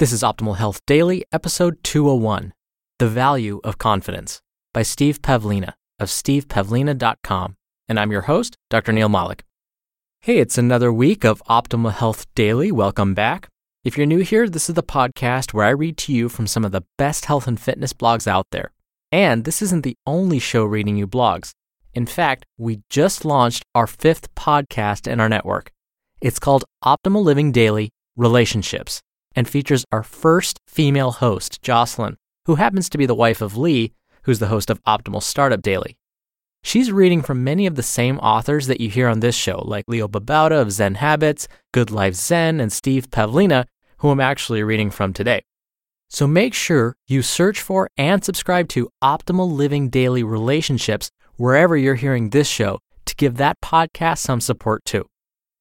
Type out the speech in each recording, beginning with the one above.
This is Optimal Health Daily, episode 201 The Value of Confidence by Steve Pavlina of stevepavlina.com. And I'm your host, Dr. Neal Malik. Hey, it's another week of Optimal Health Daily. Welcome back. If you're new here, this is the podcast where I read to you from some of the best health and fitness blogs out there. And this isn't the only show reading you blogs. In fact, we just launched our fifth podcast in our network. It's called Optimal Living Daily Relationships and features our first female host, Jocelyn, who happens to be the wife of Lee, who's the host of Optimal Startup Daily. She's reading from many of the same authors that you hear on this show, like Leo Babauta of Zen Habits, Good Life Zen, and Steve Pavlina, who I'm actually reading from today. So make sure you search for and subscribe to Optimal Living Daily Relationships wherever you're hearing this show to give that podcast some support too.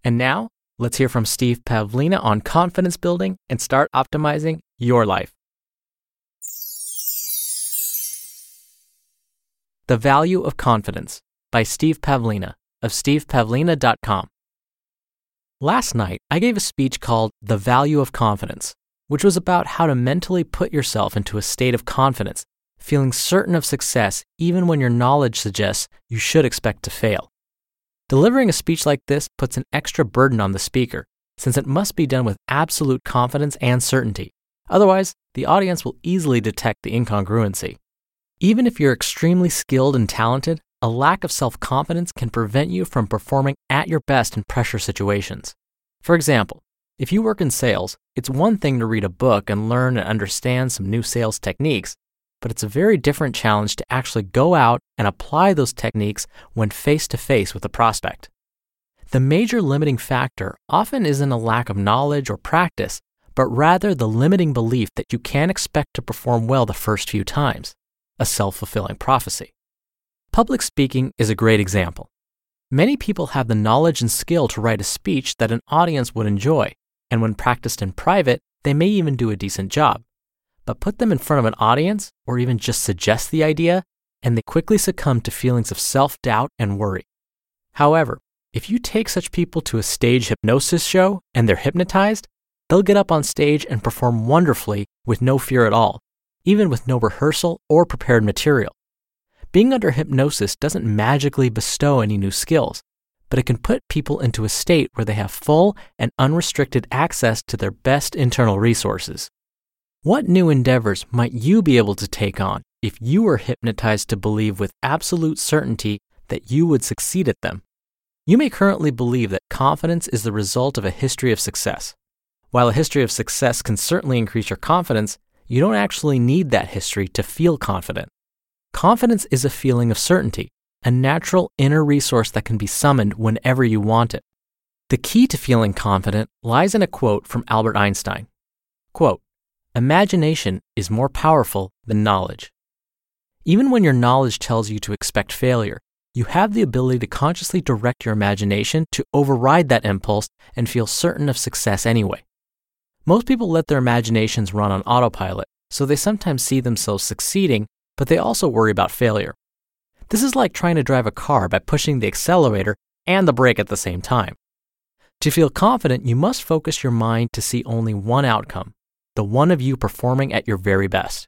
And now, let's hear from Steve Pavlina on confidence building and start optimizing your life. The Value of Confidence by Steve Pavlina of stevepavlina.com. Last night, I gave a speech called The Value of Confidence, which was about how to mentally put yourself into a state of confidence, feeling certain of success even when your knowledge suggests you should expect to fail. Delivering a speech like this puts an extra burden on the speaker, since it must be done with absolute confidence and certainty. Otherwise, the audience will easily detect the incongruency. Even if you're extremely skilled and talented, a lack of self confidence can prevent you from performing at your best in pressure situations. For example, if you work in sales, it's one thing to read a book and learn and understand some new sales techniques, but it's a very different challenge to actually go out and apply those techniques when face to face with a prospect. The major limiting factor often isn't a lack of knowledge or practice, but rather the limiting belief that you can't expect to perform well the first few times, a self fulfilling prophecy. Public speaking is a great example. Many people have the knowledge and skill to write a speech that an audience would enjoy, and when practiced in private, they may even do a decent job. But put them in front of an audience, or even just suggest the idea, and they quickly succumb to feelings of self doubt and worry. However, if you take such people to a stage hypnosis show and they're hypnotized, they'll get up on stage and perform wonderfully with no fear at all, even with no rehearsal or prepared material. Being under hypnosis doesn't magically bestow any new skills, but it can put people into a state where they have full and unrestricted access to their best internal resources. What new endeavors might you be able to take on if you were hypnotized to believe with absolute certainty that you would succeed at them? You may currently believe that confidence is the result of a history of success. While a history of success can certainly increase your confidence, you don't actually need that history to feel confident. Confidence is a feeling of certainty, a natural inner resource that can be summoned whenever you want it. The key to feeling confident lies in a quote from Albert Einstein. Quote, Imagination is more powerful than knowledge. Even when your knowledge tells you to expect failure, you have the ability to consciously direct your imagination to override that impulse and feel certain of success anyway. Most people let their imaginations run on autopilot, so they sometimes see themselves succeeding, but they also worry about failure. This is like trying to drive a car by pushing the accelerator and the brake at the same time. To feel confident, you must focus your mind to see only one outcome, the one of you performing at your very best.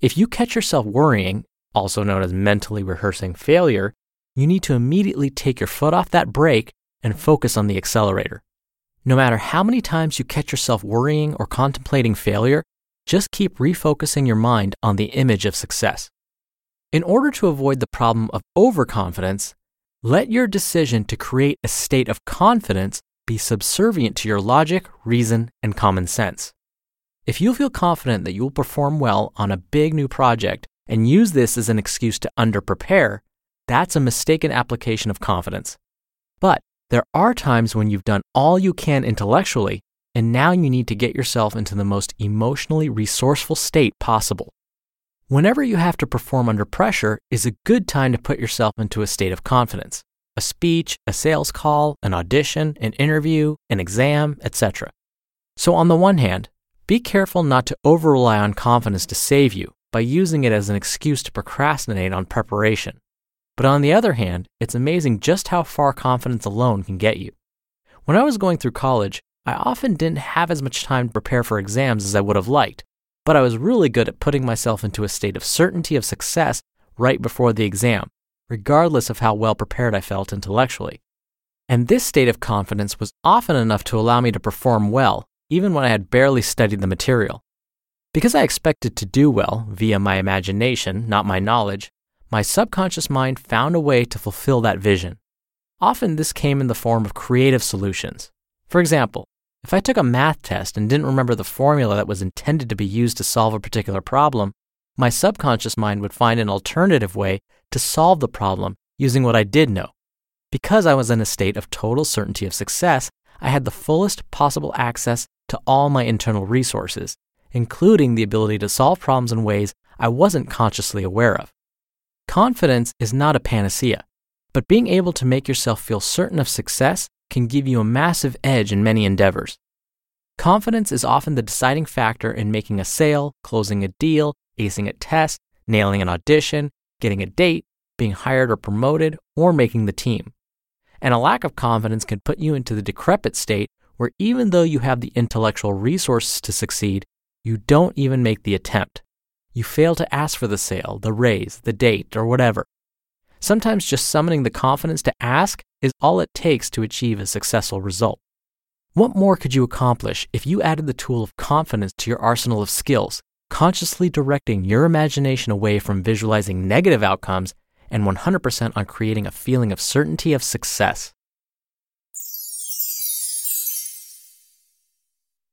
If you catch yourself worrying, also known as mentally rehearsing failure, you need to immediately take your foot off that brake and focus on the accelerator. No matter how many times you catch yourself worrying or contemplating failure, just keep refocusing your mind on the image of success. In order to avoid the problem of overconfidence, let your decision to create a state of confidence be subservient to your logic, reason, and common sense. If you feel confident that you will perform well on a big new project and use this as an excuse to underprepare, that's a mistaken application of confidence. But there are times when you've done all you can intellectually, and now you need to get yourself into the most emotionally resourceful state possible. Whenever you have to perform under pressure is a good time to put yourself into a state of confidence. A speech, a sales call, an audition, an interview, an exam, etc. So on the one hand, be careful not to over rely on confidence to save you by using it as an excuse to procrastinate on preparation. But on the other hand, it's amazing just how far confidence alone can get you. When I was going through college, I often didn't have as much time to prepare for exams as I would have liked, but I was really good at putting myself into a state of certainty of success right before the exam, regardless of how well prepared I felt intellectually. And this state of confidence was often enough to allow me to perform well, even when I had barely studied the material. Because I expected to do well via my imagination, not my knowledge, my subconscious mind found a way to fulfill that vision. Often this came in the form of creative solutions. For example, if I took a math test and didn't remember the formula that was intended to be used to solve a particular problem, my subconscious mind would find an alternative way to solve the problem using what I did know. Because I was in a state of total certainty of success, I had the fullest possible access to all my internal resources, including the ability to solve problems in ways I wasn't consciously aware of. Confidence is not a panacea, but being able to make yourself feel certain of success can give you a massive edge in many endeavors. Confidence is often the deciding factor in making a sale, closing a deal, acing a test, nailing an audition, getting a date, being hired or promoted, or making the team. And a lack of confidence can put you into the decrepit state where even though you have the intellectual resources to succeed, you don't even make the attempt. You fail to ask for the sale, the raise, the date, or whatever. Sometimes just summoning the confidence to ask is all it takes to achieve a successful result. What more could you accomplish if you added the tool of confidence to your arsenal of skills, consciously directing your imagination away from visualizing negative outcomes and 100% on creating a feeling of certainty of success?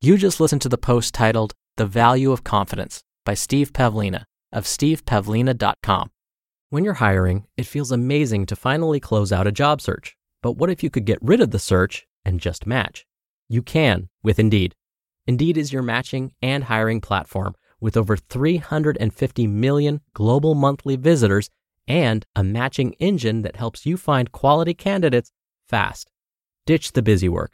You just listened to the post titled The Value of Confidence by Steve Pavlina of stevepavlina.com. When you're hiring, it feels amazing to finally close out a job search. But what if you could get rid of the search and just match? You can with Indeed. Indeed is your matching and hiring platform with over 350 million global monthly visitors and a matching engine that helps you find quality candidates fast. Ditch the busy work.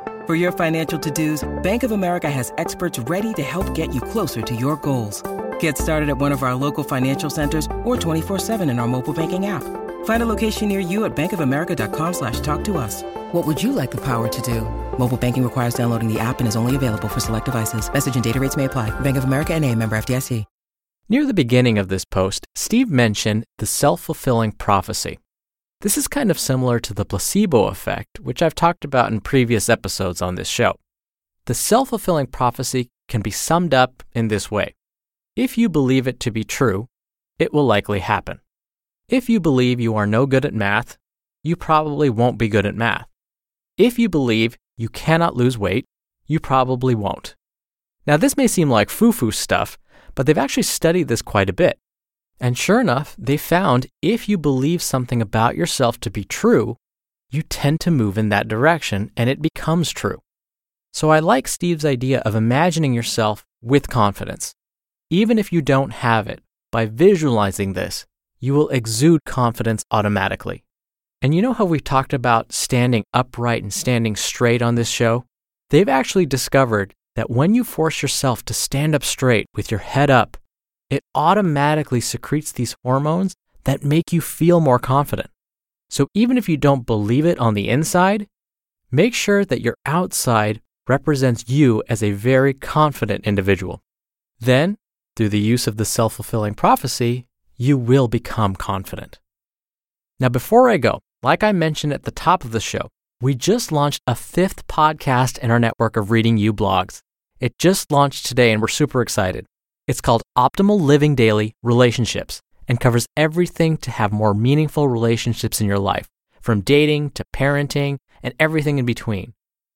For your financial to-dos, Bank of America has experts ready to help get you closer to your goals. Get started at one of our local financial centers or 24-7 in our mobile banking app. Find a location near you at bankofamerica.com slash talk to us. What would you like the power to do? Mobile banking requires downloading the app and is only available for select devices. Message and data rates may apply. Bank of America and a member FDIC. Near the beginning of this post, Steve mentioned the self fulfilling prophecy. This is kind of similar to the placebo effect, which I've talked about in previous episodes on this show. The self fulfilling prophecy can be summed up in this way If you believe it to be true, it will likely happen. If you believe you are no good at math, you probably won't be good at math. If you believe you cannot lose weight, you probably won't. Now, this may seem like foo foo stuff, but they've actually studied this quite a bit. And sure enough, they found if you believe something about yourself to be true, you tend to move in that direction and it becomes true. So I like Steve's idea of imagining yourself with confidence. Even if you don't have it, by visualizing this, you will exude confidence automatically. And you know how we've talked about standing upright and standing straight on this show? They've actually discovered that when you force yourself to stand up straight with your head up, it automatically secretes these hormones that make you feel more confident. So even if you don't believe it on the inside, make sure that your outside represents you as a very confident individual. Then, through the use of the self fulfilling prophecy, you will become confident. Now, before I go, like I mentioned at the top of the show, we just launched a fifth podcast in our network of Reading You blogs. It just launched today and we're super excited. It's called Optimal Living Daily Relationships and covers everything to have more meaningful relationships in your life, from dating to parenting and everything in between.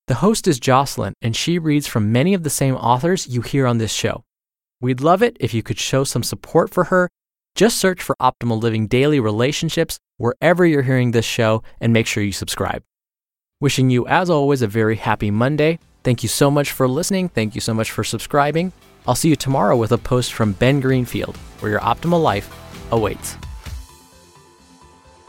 The host is Jocelyn, and she reads from many of the same authors you hear on this show. We'd love it if you could show some support for her. Just search for Optimal Living Daily Relationships wherever you're hearing this show and make sure you subscribe. Wishing you, as always, a very happy Monday. Thank you so much for listening. Thank you so much for subscribing. I'll see you tomorrow with a post from Ben Greenfield, where your optimal life awaits.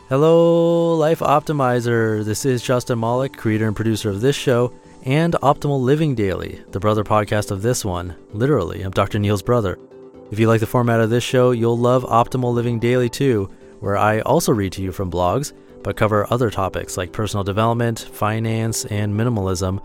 Hello, Life Optimizer. This is Justin Malik, creator and producer of this show and Optimal Living Daily, the brother podcast of this one. Literally, I'm Dr. Neal's brother. If you like the format of this show, you'll love Optimal Living Daily too, where I also read to you from blogs, but cover other topics like personal development, finance, and minimalism